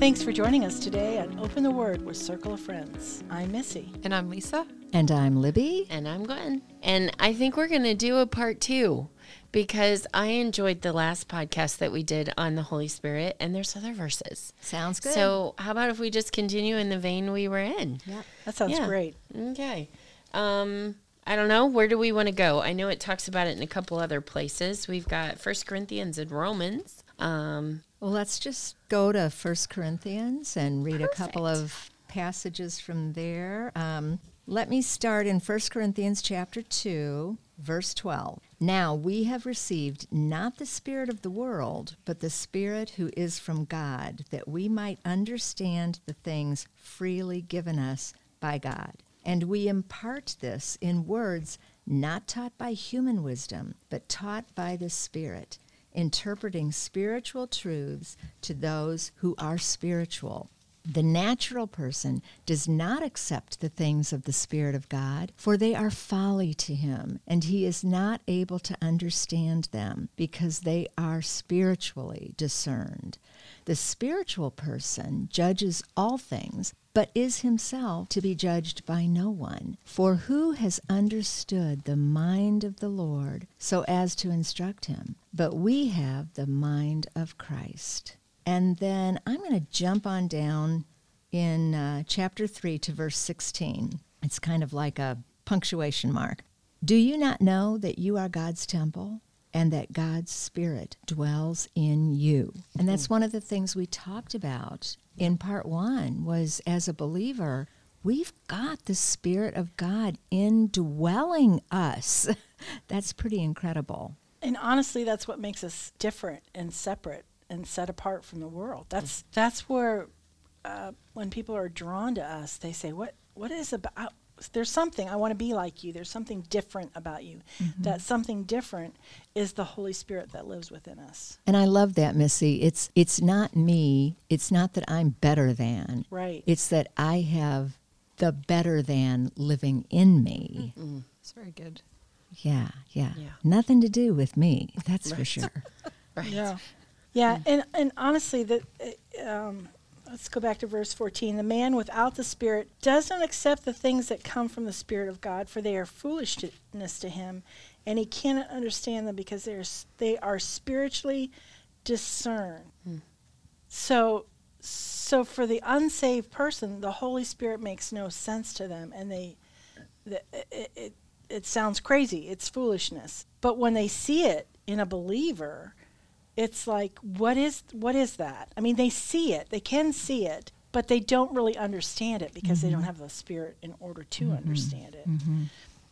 Thanks for joining us today on Open the Word with Circle of Friends. I'm Missy. And I'm Lisa. And I'm Libby. And I'm Gwyn. And I think we're going to do a part two because I enjoyed the last podcast that we did on the Holy Spirit, and there's other verses. Sounds good. So, how about if we just continue in the vein we were in? Yeah. That sounds Yeah. great. Okay. Um, I don't know. Where do we want to go? I know it talks about it in a couple other places. We've got First Corinthians and Romans. Um, Well, let's just go to First Corinthians and read a couple of passages from there. Um, let me start in First Corinthians chapter 2, verse 12. Now we have received not the Spirit of the world, but the Spirit who is from God, that we might understand the things freely given us by God. And we impart this in words not taught by human wisdom, but taught by the Spirit interpreting spiritual truths to those who are spiritual. The natural person does not accept the things of the Spirit of God, for they are folly to him, and he is not able to understand them because they are spiritually discerned. The spiritual person judges all things, but is himself to be judged by no one. For who has understood the mind of the Lord so as to instruct him? But we have the mind of Christ. And then I'm going to jump on down in uh, chapter 3 to verse 16. It's kind of like a punctuation mark. Do you not know that you are God's temple? And that God's Spirit dwells in you. And that's one of the things we talked about in part one was as a believer, we've got the Spirit of God indwelling us. that's pretty incredible. And honestly, that's what makes us different and separate and set apart from the world. That's that's where uh, when people are drawn to us, they say, "What what is about?" There's something I want to be like you. There's something different about you. That something different is the Holy Spirit that lives within us. And I love that, Missy. It's it's not me. It's not that I'm better than. Right. It's that I have the better than living in me. It's very good. Yeah, yeah, Yeah. Nothing to do with me. That's for sure. right. Yeah, yeah, and and honestly, that um, let's go back to verse fourteen. The man without the Spirit does not accept the things that come from the Spirit of God, for they are foolishness to him, and he cannot understand them because they are they are spiritually discerned. Hmm. So, so for the unsaved person, the Holy Spirit makes no sense to them, and they, the, it, it, it sounds crazy. It's foolishness. But when they see it in a believer, it's like, what is what is that? I mean, they see it, they can see it, but they don't really understand it because they don't mm-hmm. have the Spirit in order to mm-hmm. understand it. Mm-hmm.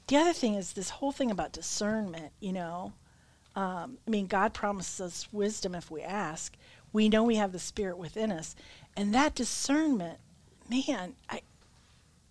The other thing is this whole thing about discernment. You know, um, I mean, God promises us wisdom if we ask. We know we have the Spirit within us, and that discernment, man, I.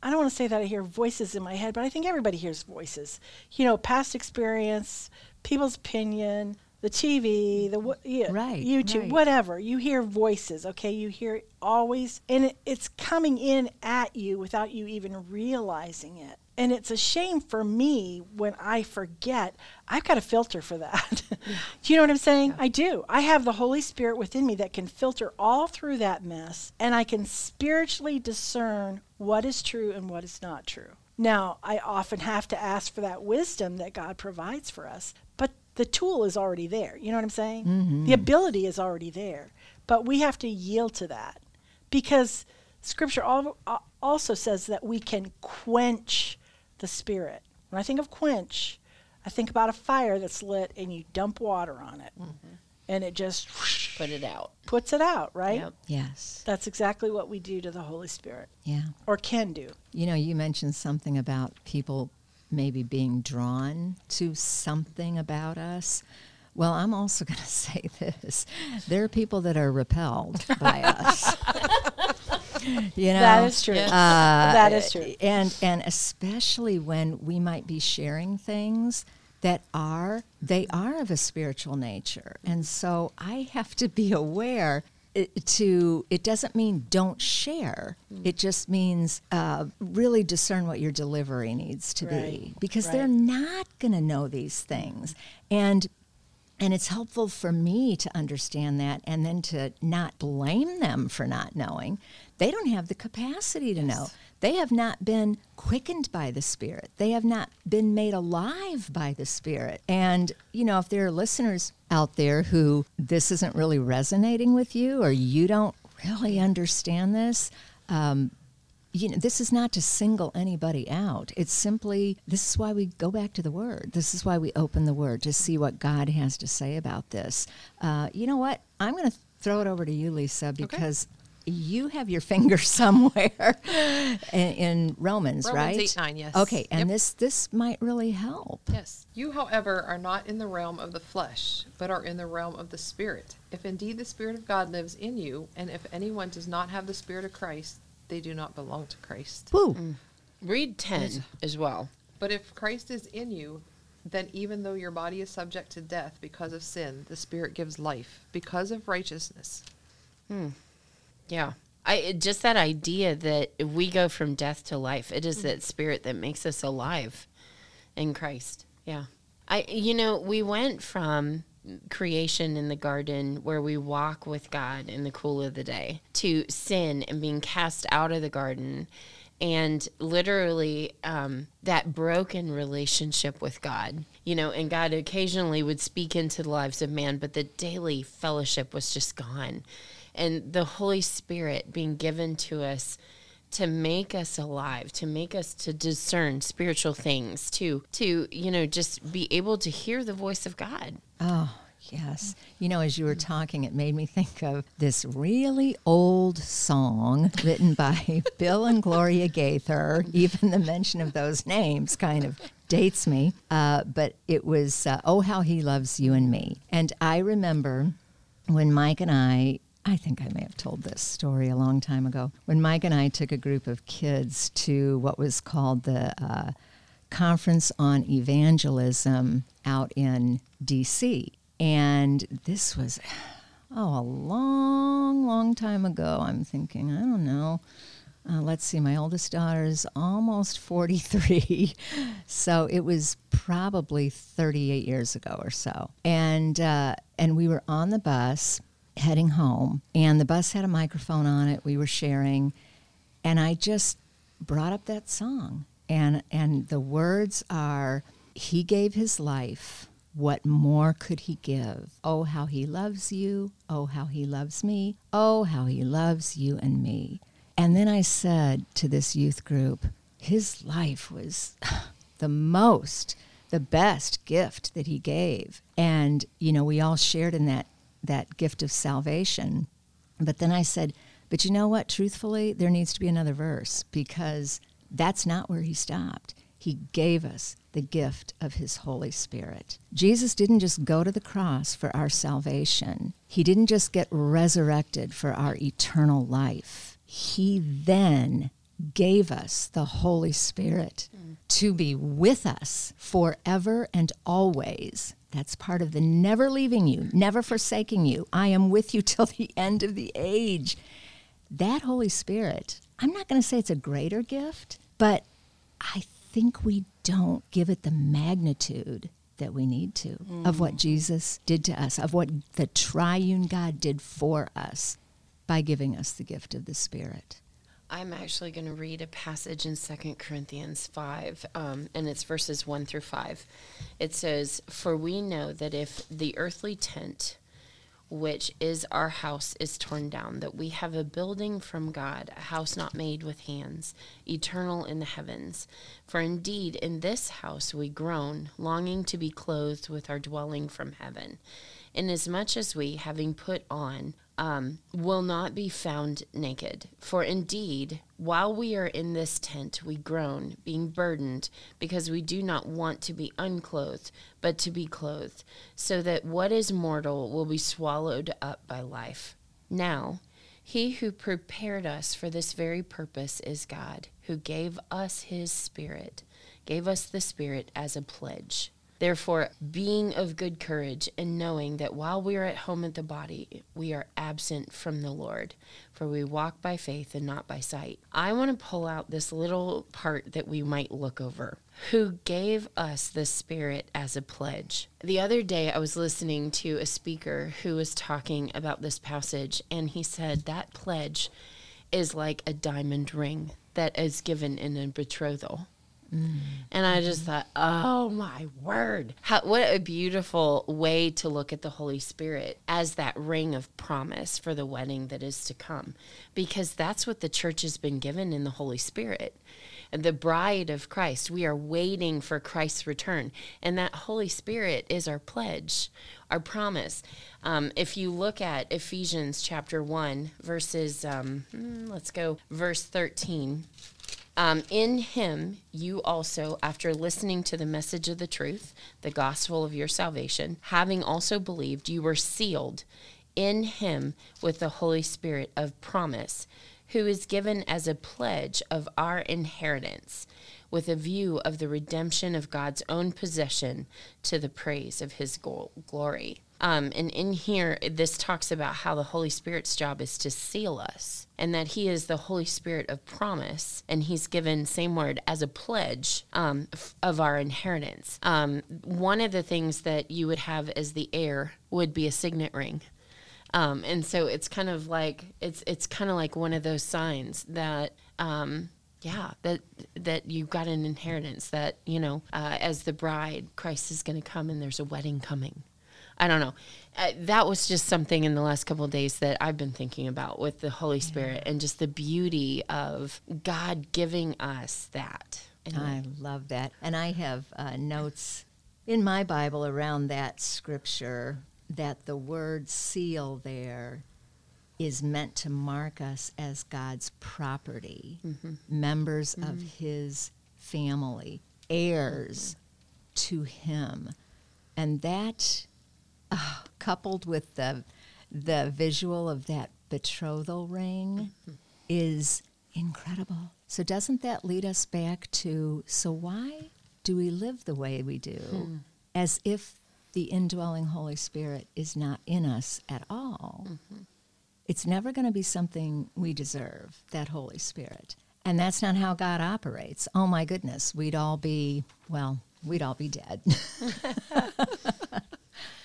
I don't want to say that I hear voices in my head, but I think everybody hears voices. You know, past experience, people's opinion, the TV, the yeah, Right, YouTube, right. whatever. You hear voices, okay? You hear it always, and it, it's coming in at you without you even realizing it. And it's a shame for me when I forget. I've got a filter for that. do you know what I'm saying? I do. I have the Holy Spirit within me that can filter all through that mess, and I can spiritually discern what is true and what is not true. Now, I often have to ask for that wisdom that God provides for us, the tool is already there. You know what I'm saying? Mm-hmm. The ability is already there, but we have to yield to that because Scripture al- al- also says that we can quench the Spirit. When I think of quench, I think about a fire that's lit and you dump water on it, mm-hmm. and it just Put it out. puts it out, right? Yep. yes. That's exactly what we do to the Holy Spirit, Yeah. or can do. You know, you mentioned something about people maybe being drawn to something about us. Well, I'm also going to say this. There are people that are repelled by us. you know, that is true. Uh, that is true. And and especially when we might be sharing things that are they are of a spiritual nature. And so I have to be aware to it doesn't mean don't share. It just means uh, really discern what your delivery needs to be Right, because they're not going to know these things. And And it's helpful for me to understand that and then to not blame them for not knowing. They don't have the capacity to know. They have not been quickened by the Spirit. They have not been made alive by the Spirit. And, you know, if there are listeners out there who this isn't really resonating with you or you don't really understand this, um, you know, this is not to single anybody out. It's simply this is why we go back to the Word. This is why we open the Word to see what God has to say about this. Uh, you know what? I'm going to throw it over to you, Lisa, because you have your finger somewhere in, in Romans, Romans right? 8, 9, yes. Okay, and Yep. this this might really help. Yes. You, however, are not in the realm of the flesh, but are in the realm of the Spirit. If indeed the Spirit of God lives in you, and if anyone does not have the Spirit of Christ, they do not belong to Christ. Woo. Mm. Mm. Read 10 as well. But if Christ is in you, then even though your body is subject to death because of sin, the Spirit gives life because of righteousness. Hmm. Yeah. I just that idea that we go from death to life. It is that spirit that makes us alive in Christ. Yeah. I you know, we went from creation in the garden where we walk with God in the cool of the day to sin and being cast out of the garden and literally um, that broken relationship with God, you know, and God occasionally would speak into the lives of man, but the daily fellowship was just gone. And the Holy Spirit being given to us to make us alive, to make us to discern spiritual things, to to you know just be able to hear the voice of God. Oh, yes. You know, as you were talking, it made me think of this really old song written by Bill and Gloria Gaither. Even the mention of those names kind of dates me. Uh, but it was uh, Oh, How He Loves You and Me. And I remember when Mike and I, I think I may have told this story a long time ago, when Mike and I took a group of kids to what was called the uh, Conference on Evangelism out in D.C. And this was, oh, a long, long time ago. I'm thinking, I don't know. Uh, let's see, my oldest daughter is almost 43. so it was probably 38 years ago or so. And, uh, and we were on the bus heading home, and the bus had a microphone on it. We were sharing, and I just brought up that song. And, and the words are, He gave His life. What more could He give? Oh, how He loves you. Oh, how He loves me. Oh, how He loves you and me. And then I said to this youth group, His life was the most, the best gift that He gave. And, you know, we all shared in that, that gift of salvation. But then I said, but you know what? Truthfully, there needs to be another verse because that's not where he stopped. He gave us the gift of his Holy Spirit. Jesus didn't just go to the cross for our salvation, he didn't just get resurrected for our eternal life. He then gave us the Holy Spirit to be with us forever and always. That's part of the never leaving you, never forsaking you. I am with you till the end of the age. That Holy Spirit, I'm not going to say it's a greater gift, but I think we don't give it the magnitude that we need to of what mm. Jesus did to us, of what the triune God did for us by giving us the gift of the Spirit. I'm actually going to read a passage in 2 Corinthians 5, um, and it's verses 1 through 5. It says, For we know that if the earthly tent, which is our house, is torn down, that we have a building from God, a house not made with hands, eternal in the heavens. For indeed, in this house we groan, longing to be clothed with our dwelling from heaven. Inasmuch as we, having put on, um, will not be found naked. For indeed, while we are in this tent, we groan, being burdened, because we do not want to be unclothed, but to be clothed, so that what is mortal will be swallowed up by life. Now, he who prepared us for this very purpose is God, who gave us his Spirit, gave us the Spirit as a pledge. Therefore, being of good courage and knowing that while we are at home at the body, we are absent from the Lord, for we walk by faith and not by sight. I want to pull out this little part that we might look over. Who gave us the Spirit as a pledge? The other day, I was listening to a speaker who was talking about this passage, and he said that pledge is like a diamond ring that is given in a betrothal. And I just thought, oh my word. How, what a beautiful way to look at the Holy Spirit as that ring of promise for the wedding that is to come. Because that's what the church has been given in the Holy Spirit. The bride of Christ. We are waiting for Christ's return. And that Holy Spirit is our pledge, our promise. Um, if you look at Ephesians chapter 1, verses, um, hmm, let's go, verse 13. Um, in him, you also, after listening to the message of the truth, the gospel of your salvation, having also believed, you were sealed in him with the Holy Spirit of promise, who is given as a pledge of our inheritance, with a view of the redemption of God's own possession to the praise of his gl- glory. Um, and in here, this talks about how the Holy Spirit's job is to seal us, and that He is the Holy Spirit of promise, and He's given same word as a pledge um, f- of our inheritance. Um, one of the things that you would have as the heir would be a signet ring. Um, and so it's kind of like it's it's kind of like one of those signs that um, yeah that that you've got an inheritance that you know uh, as the bride Christ is going to come and there's a wedding coming. I don't know. Uh, that was just something in the last couple of days that I've been thinking about with the Holy Spirit and just the beauty of God giving us that. And I love that. And I have uh, notes in my Bible around that scripture that the word seal there is meant to mark us as God's property, members of his family, heirs to him. And that, coupled with the, the visual of that betrothal ring, mm-hmm. is incredible. So, doesn't that lead us back to so why do we live the way we do hmm. as if the indwelling Holy Spirit is not in us at all? Mm-hmm. It's never going to be something we deserve, that Holy Spirit. And that's not how God operates. Oh my goodness, we'd all be, well, we'd all be dead.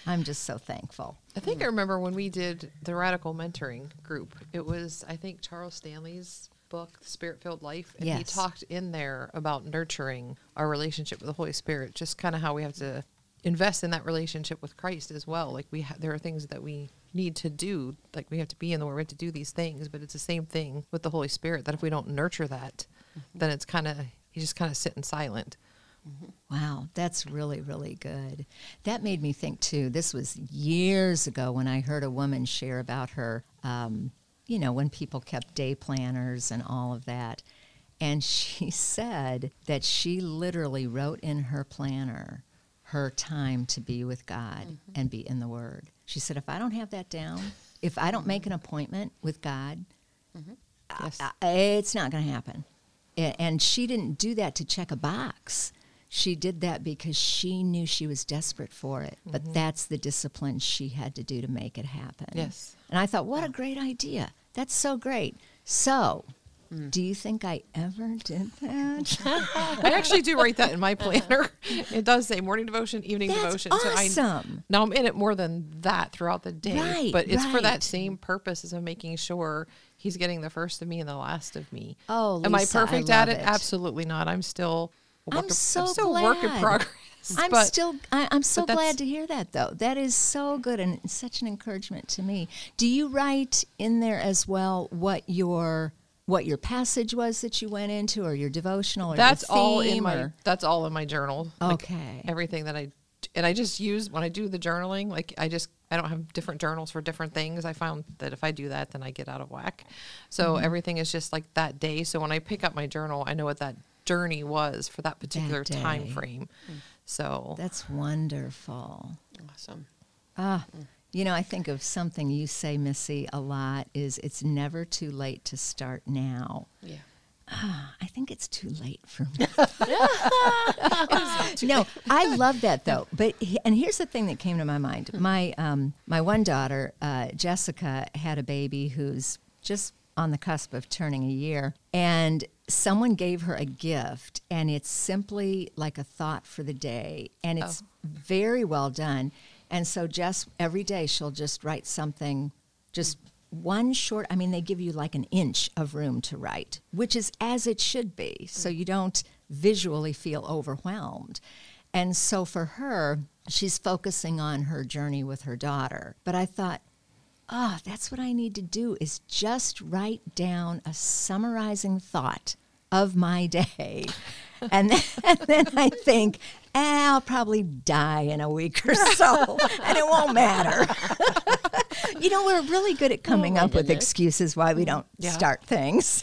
I'm just so thankful. I think I remember when we did the radical mentoring group. It was I think Charles Stanley's book, Spirit Filled Life, and he talked in there about nurturing our relationship with the Holy Spirit, just kind of how we have to invest in that relationship with Christ as well. Like we ha- there are things that we need to do, like we have to be in the Word, we have to do these things, but it's the same thing with the Holy Spirit. That if we don't nurture that, mm-hmm. then it's kind of you just kind of sit in silent. Wow, that's really, really good. That made me think too. This was years ago when I heard a woman share about her, um, you know, when people kept day planners and all of that. And she said that she literally wrote in her planner her time to be with God and be in the Word. She said, if I don't have that down, if I don't make an appointment with God, Yes. I- I- it's not going to happen. And she didn't do that to check a box. She did that because she knew she was desperate for it. But mm-hmm. that's the discipline she had to do to make it happen. Yes. And I thought, what a great idea. That's so great. So, mm. do you think I ever did that? I actually do write that in my planner. It does say morning devotion, evening That's devotion. I, awesome. now I'm in it more than that throughout the day, Right, but it's for that same purpose as of making sure he's getting the first of me and the last of me. Oh, am I Lisa, I perfect at it? it. Absolutely not. I'm still. I'm so still glad. work in progress. I'm but still I, I'm so glad to hear that though. That is so good and such an encouragement to me. Do you write in there as well what your what your passage was that you went into or your devotional or your that's all in my. or- That's all in my journal. Like, Okay. everything that I and I just use when I do the journaling. Like I just I don't have different journals for different things. I found that if I do that, then I get out of whack. So Mm-hmm. everything is just like that day. So when I pick up my journal, I know what that journey was for that particular time day. frame. So That's wonderful. Awesome. Ah, you know, I think of something you say, Missy, a lot is it's never too late to start now. Yeah. I think it's too late for me. no, I love that though. But and here's the thing that came to my mind. My um, my one daughter, uh, Jessica, had a baby who's just on the cusp of turning a year, and someone gave her a gift, and it's simply like a thought for the day, and it's oh. very well done. And so, just every day she'll just write something, just one short. I mean, they give you like an inch of room to write, which is as it should be, so mm. you don't visually feel overwhelmed. And so for her, she's focusing on her journey with her daughter. But I thought, oh, that's what I need to do is just write down a summarizing thought of my day. And then, and then I think, eh, I'll probably die in a week or so, and it won't matter. you know, we're really good at coming up with excuses why we don't Yeah. start things.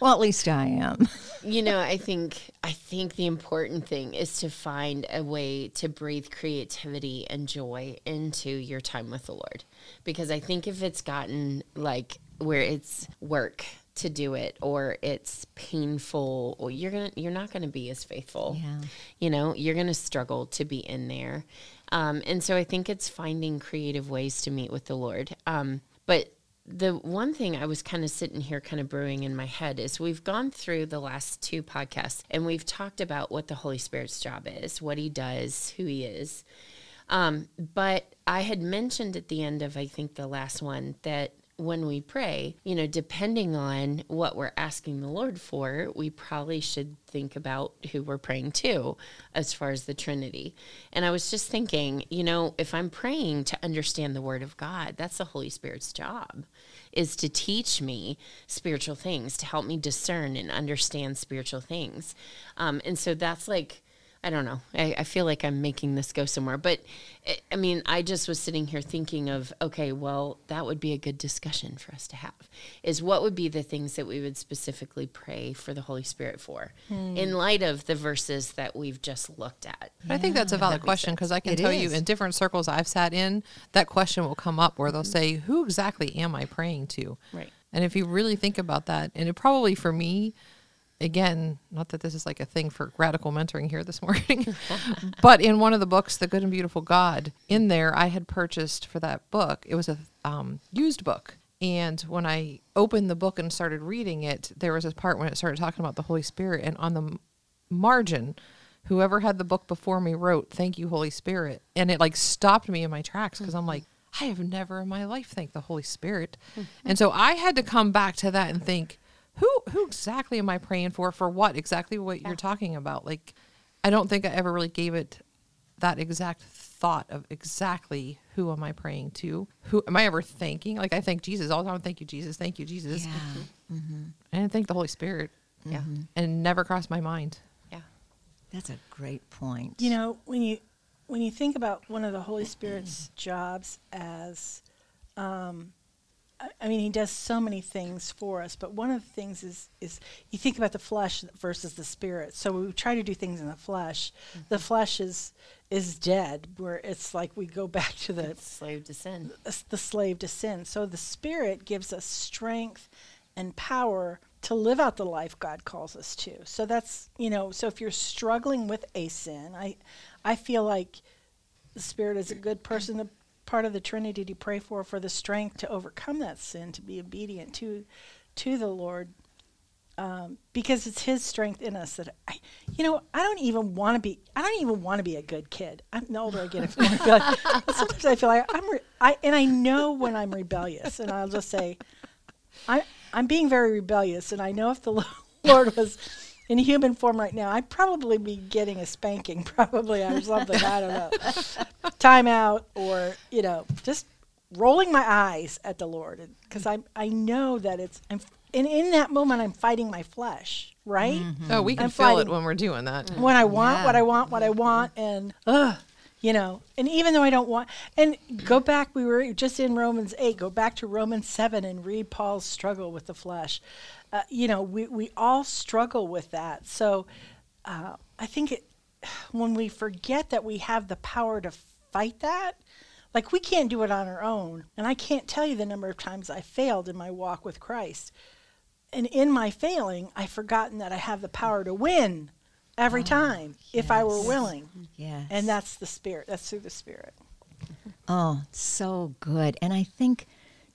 well, at least I am. you know i think i think the important thing is to find a way to breathe creativity and joy into your time with the lord because i think if it's gotten like where it's work to do it or it's painful or you're gonna you're not gonna be as faithful Yeah. you know you're gonna struggle to be in there um, and so i think it's finding creative ways to meet with the lord um, but the one thing I was kind of sitting here kind of brewing in my head is we've gone through the last two podcasts and we've talked about what the Holy Spirit's job is, what he does, who he is. Um, but I had mentioned at the end of, I think, the last one that when we pray, you know, depending on what we're asking the Lord for, we probably should think about who we're praying to as far as the Trinity. And I was just thinking, you know, if I'm praying to understand the Word of God, that's the Holy Spirit's job is to teach me spiritual things, to help me discern and understand spiritual things. Um, and so that's like, I don't know. I, I feel like I'm making this go somewhere. But I- I mean, I just was sitting here thinking of, okay, well, that would be a good discussion for us to have. Is what would be the things that we would specifically pray for the Holy Spirit for hmm. in light of the verses that we've just looked at? I think that's a valid question because I can It tell you in different circles I've sat in, that question will come up where they'll mm-hmm. say, Who exactly am I praying to? Right. And if you really think about that, and it probably for me, again, not that this is like a thing for radical mentoring here this morning, but in one of the books, The Good and Beautiful God, in there, I had purchased for that book, it was a um, used book. And when I opened the book and started reading it, there was this part when it started talking about the Holy Spirit, and on the m- margin, whoever had the book before me wrote, Thank you, Holy Spirit. And it like stopped me in my tracks because I'm like, I have never in my life thanked the Holy Spirit. and so I had to come back to that and think, who who exactly am I praying for? For what exactly what you're talking about? Like, I don't think I ever really gave it that exact thought of exactly who am I praying to? Who am I ever thanking? Like I thank Jesus all the time. Thank you, Jesus. Thank you, Jesus. I didn't thank the Holy Spirit. Yeah. And never crossed my mind. Yeah. That's a great point. You know, when you when you think about one of the Holy Spirit's jobs as, um, I, mean, he does so many things for us, but one of the things is is you think about the flesh versus the spirit. So we try to do things in the flesh. Mm-hmm. The flesh is is dead, where it's like we go back to the Slave to sin. s- the slave to sin. So the Spirit gives us strength and power to live out the life God calls us to. So that's you know. So if you're struggling with a sin, I I feel like the Spirit is a good person, the part of the Trinity to pray for for the strength to overcome that sin, to be obedient to to the Lord. Um, because it's His strength in us that I, you know, I don't even want to be. I don't even want to be a good kid. I'm the older I get, I feel like, sometimes I feel like I'm. Re- I and I know when I'm rebellious, and I'll just say, I I'm being very rebellious, and I know if the Lord was in human form right now, I'd probably be getting a spanking, probably or something. I don't know, time out, or you know, just rolling my eyes at the Lord, because I I know that it's I'm and in that moment I'm fighting my flesh, right? Mm-hmm. Oh, we can I'm feel it fighting- when we're doing that. when I want what I want, what I want, and ugh, you know, and even though I don't want, and go back, we were just in Romans eight. Go back to Romans seven and read Paul's struggle with the flesh. Uh, you know, we we all struggle with that. So uh, I think it when we forget that we have the power to fight that. Like we can't do it on our own, and I can't tell you the number of times I failed in my walk with Christ and in my failing, I've forgotten that I have the power to win every time if I were willing. Yes. And that's the spirit. That's through the spirit. Oh, so good. And I think,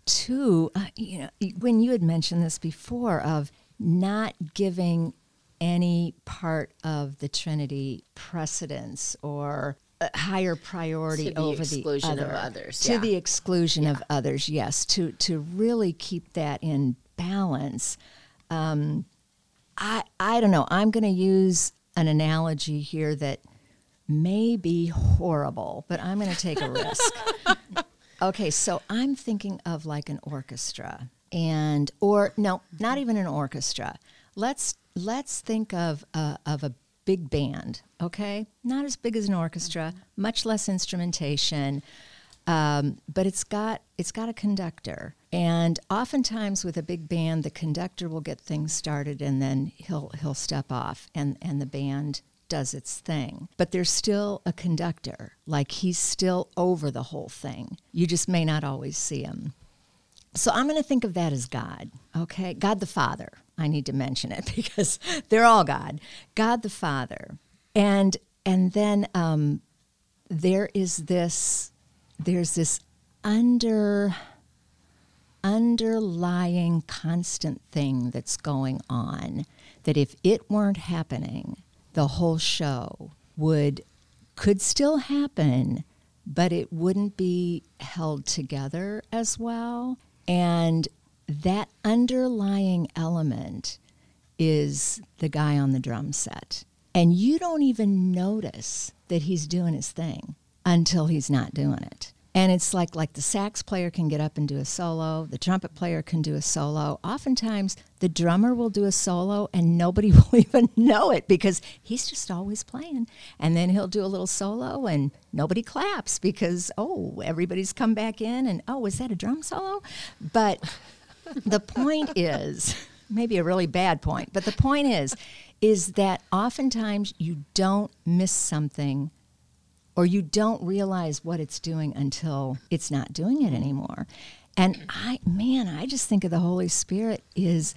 too, uh, you know, when you had mentioned this before of not giving any part of the Trinity precedence or a higher priority To the over exclusion the of other, others, to yeah. the exclusion of others. Yes, to to really keep that in balance. Um, I I don't know. I'm going to use an analogy here that may be horrible, but I'm going to take a risk. Okay, so I'm thinking of like an orchestra and or no, not even an orchestra. Let's let's think of a, of a big band, okay? Not as big as an orchestra, much less instrumentation. Um, but it's got it's got a conductor, and oftentimes with a big band, the conductor will get things started, and then he'll he'll step off, and and the band does its thing. But there's still a conductor, like he's still over the whole thing. You just may not always see him. So I'm going to think of that as God, okay? God the Father. I need to mention it because they're all God. God the Father, and and then um, there is this there's this under underlying constant thing that's going on that if it weren't happening the whole show would could still happen but it wouldn't be held together as well and that underlying element is the guy on the drum set and you don't even notice that he's doing his thing until he's not doing it. And it's like like the sax player can get up and do a solo, the trumpet player can do a solo. Oftentimes the drummer will do a solo and nobody will even know it because he's just always playing. And then he'll do a little solo and nobody claps because oh, everybody's come back in and oh, was that a drum solo? But the point is maybe a really bad point, but the point is is that oftentimes you don't miss something or you don't realize what it's doing until it's not doing it anymore. And I man, I just think of the Holy Spirit is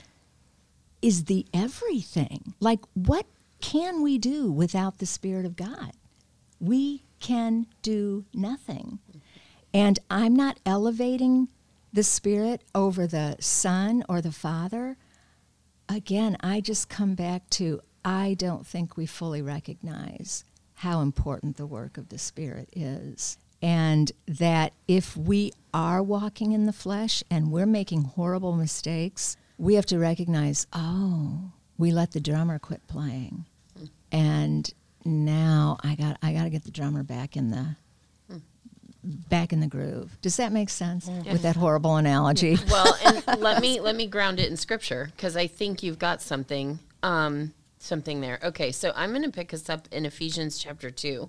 is the everything. Like what can we do without the Spirit of God? We can do nothing. And I'm not elevating the Spirit over the Son or the Father. Again, I just come back to I don't think we fully recognize how important the work of the Spirit is. And that if we are walking in the flesh and we're making horrible mistakes, we have to recognize, oh, we let the drummer quit playing. And now I got I got to get the drummer back in the back in the groove. Does that make sense with that horrible analogy? well, and let me let me ground it in scripture because I think you've got something um, something there. Okay, so I'm going to pick us up in Ephesians chapter two.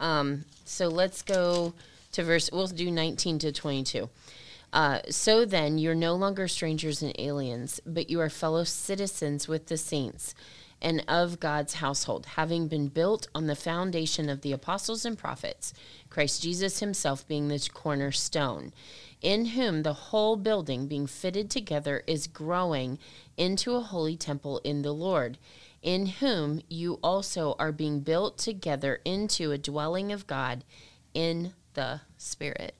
Um, so let's go to verse. We'll do 19 to 22. Uh, so then, you're no longer strangers and aliens, but you are fellow citizens with the saints and of God's household, having been built on the foundation of the apostles and prophets, Christ Jesus himself being the cornerstone, in whom the whole building being fitted together is growing into a holy temple in the Lord, in whom you also are being built together into a dwelling of God in the Spirit.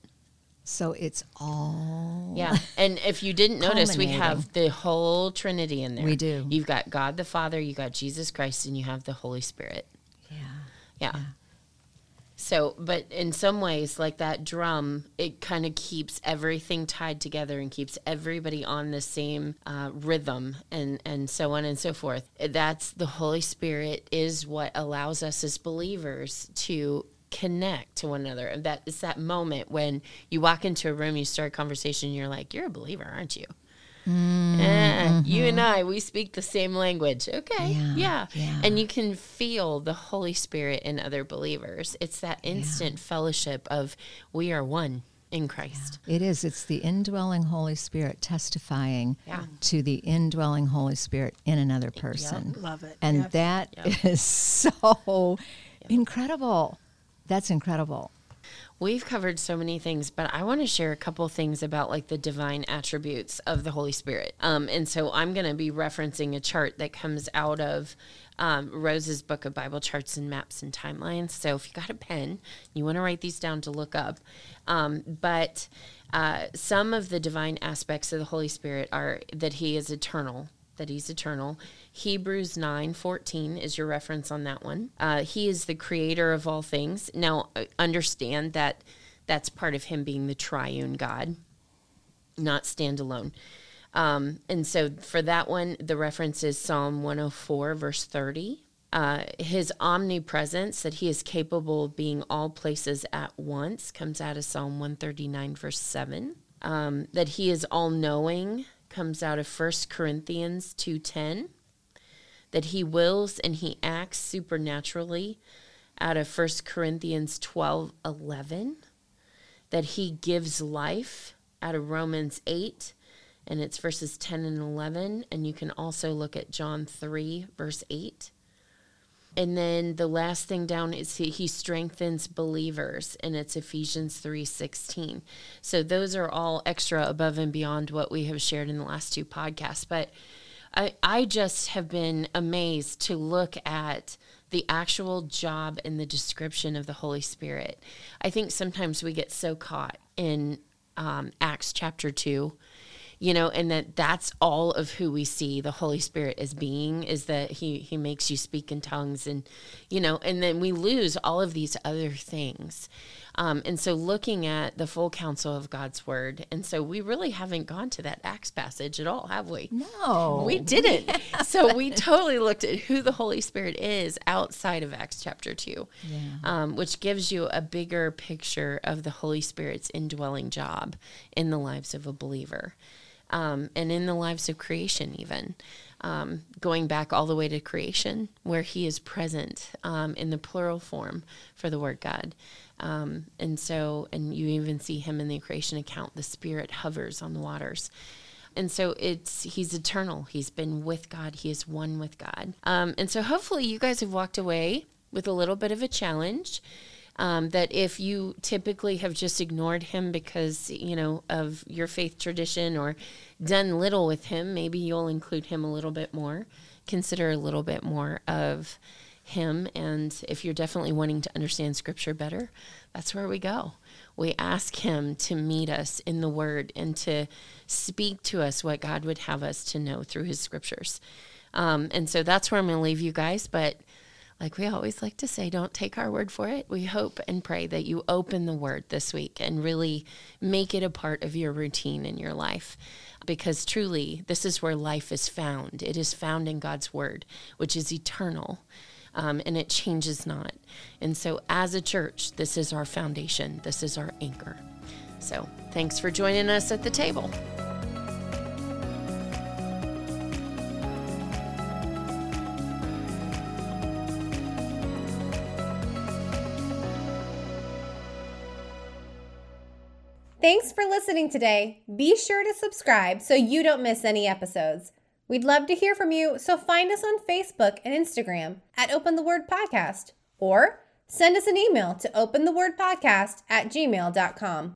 So it's all Yeah. And if you didn't notice, we have the whole Trinity in there. We do. You've got God the Father, you got Jesus Christ, and you have the Holy Spirit. yeah. Yeah. So, but in some ways, like that drum, it kind of keeps everything tied together and keeps everybody on the same uh, rhythm and, and so on and so forth. That's the Holy Spirit is what allows us as believers to connect to one another. And that is that moment when you walk into a room, you start a conversation, and you're like, you're a believer, aren't you? Eh, you and I, we speak the same language. Okay. Yeah, Yeah. yeah. And you can feel the Holy Spirit in other believers. It's that instant fellowship of we are one in Christ. It is. It's the indwelling Holy Spirit testifying Yeah. to the indwelling Holy Spirit in another person. Love it. And Yep. that Yep. is so incredible. That's incredible. We've covered so many things, but I want to share a couple things about like the divine attributes of the Holy Spirit. Um, and so I'm going to be referencing a chart that comes out of um, Rose's book of Bible charts and maps and timelines. So if you got a pen, you want to write these down to look up. Um, but uh, some of the divine aspects of the Holy Spirit are that He is eternal, that He's eternal. Hebrews 9 14 is your reference on that one. Uh, he is the creator of all things. Now, uh, understand that that's part of Him being the triune God, not standalone. Um, and so for that one, the reference is Psalm 104, verse 30. Uh, his omnipresence, that he is capable of being all places at once, comes out of Psalm 139, verse 7. Um, that he is all knowing comes out of 1 Corinthians 2.10. That he wills and he acts supernaturally out of 1 Corinthians 12.11. That he gives life out of Romans 8 and it's verses 10 and 11. And you can also look at John 3, verse 8. And then the last thing down is he, he strengthens believers, and it's Ephesians 3:16. So those are all extra above and beyond what we have shared in the last two podcasts. But I, I just have been amazed to look at the actual job and the description of the Holy Spirit. I think sometimes we get so caught in um, Acts chapter 2 you know and that that's all of who we see the holy spirit as being is that he he makes you speak in tongues and you know and then we lose all of these other things um, and so looking at the full counsel of God's word. And so we really haven't gone to that Acts passage at all, have we? No. We didn't. so we totally looked at who the Holy Spirit is outside of Acts chapter 2, yeah. um, which gives you a bigger picture of the Holy Spirit's indwelling job in the lives of a believer um, and in the lives of creation, even. Um, going back all the way to creation, where he is present um, in the plural form for the word God. Um, and so, and you even see him in the creation account, the spirit hovers on the waters. And so it's he's eternal. He's been with God. He is one with God. Um, and so hopefully you guys have walked away with a little bit of a challenge um, that if you typically have just ignored him because you know of your faith tradition or done little with him maybe you'll include him a little bit more consider a little bit more of him and if you're definitely wanting to understand scripture better that's where we go we ask him to meet us in the word and to speak to us what god would have us to know through his scriptures um, and so that's where i'm going to leave you guys but like we always like to say, don't take our word for it. We hope and pray that you open the word this week and really make it a part of your routine in your life. Because truly, this is where life is found. It is found in God's word, which is eternal. Um, and it changes not. And so, as a church, this is our foundation, this is our anchor. So, thanks for joining us at the table. Thanks for listening today. Be sure to subscribe so you don't miss any episodes. We'd love to hear from you, so find us on Facebook and Instagram at Open the Word Podcast or send us an email to openthewordpodcast at gmail.com.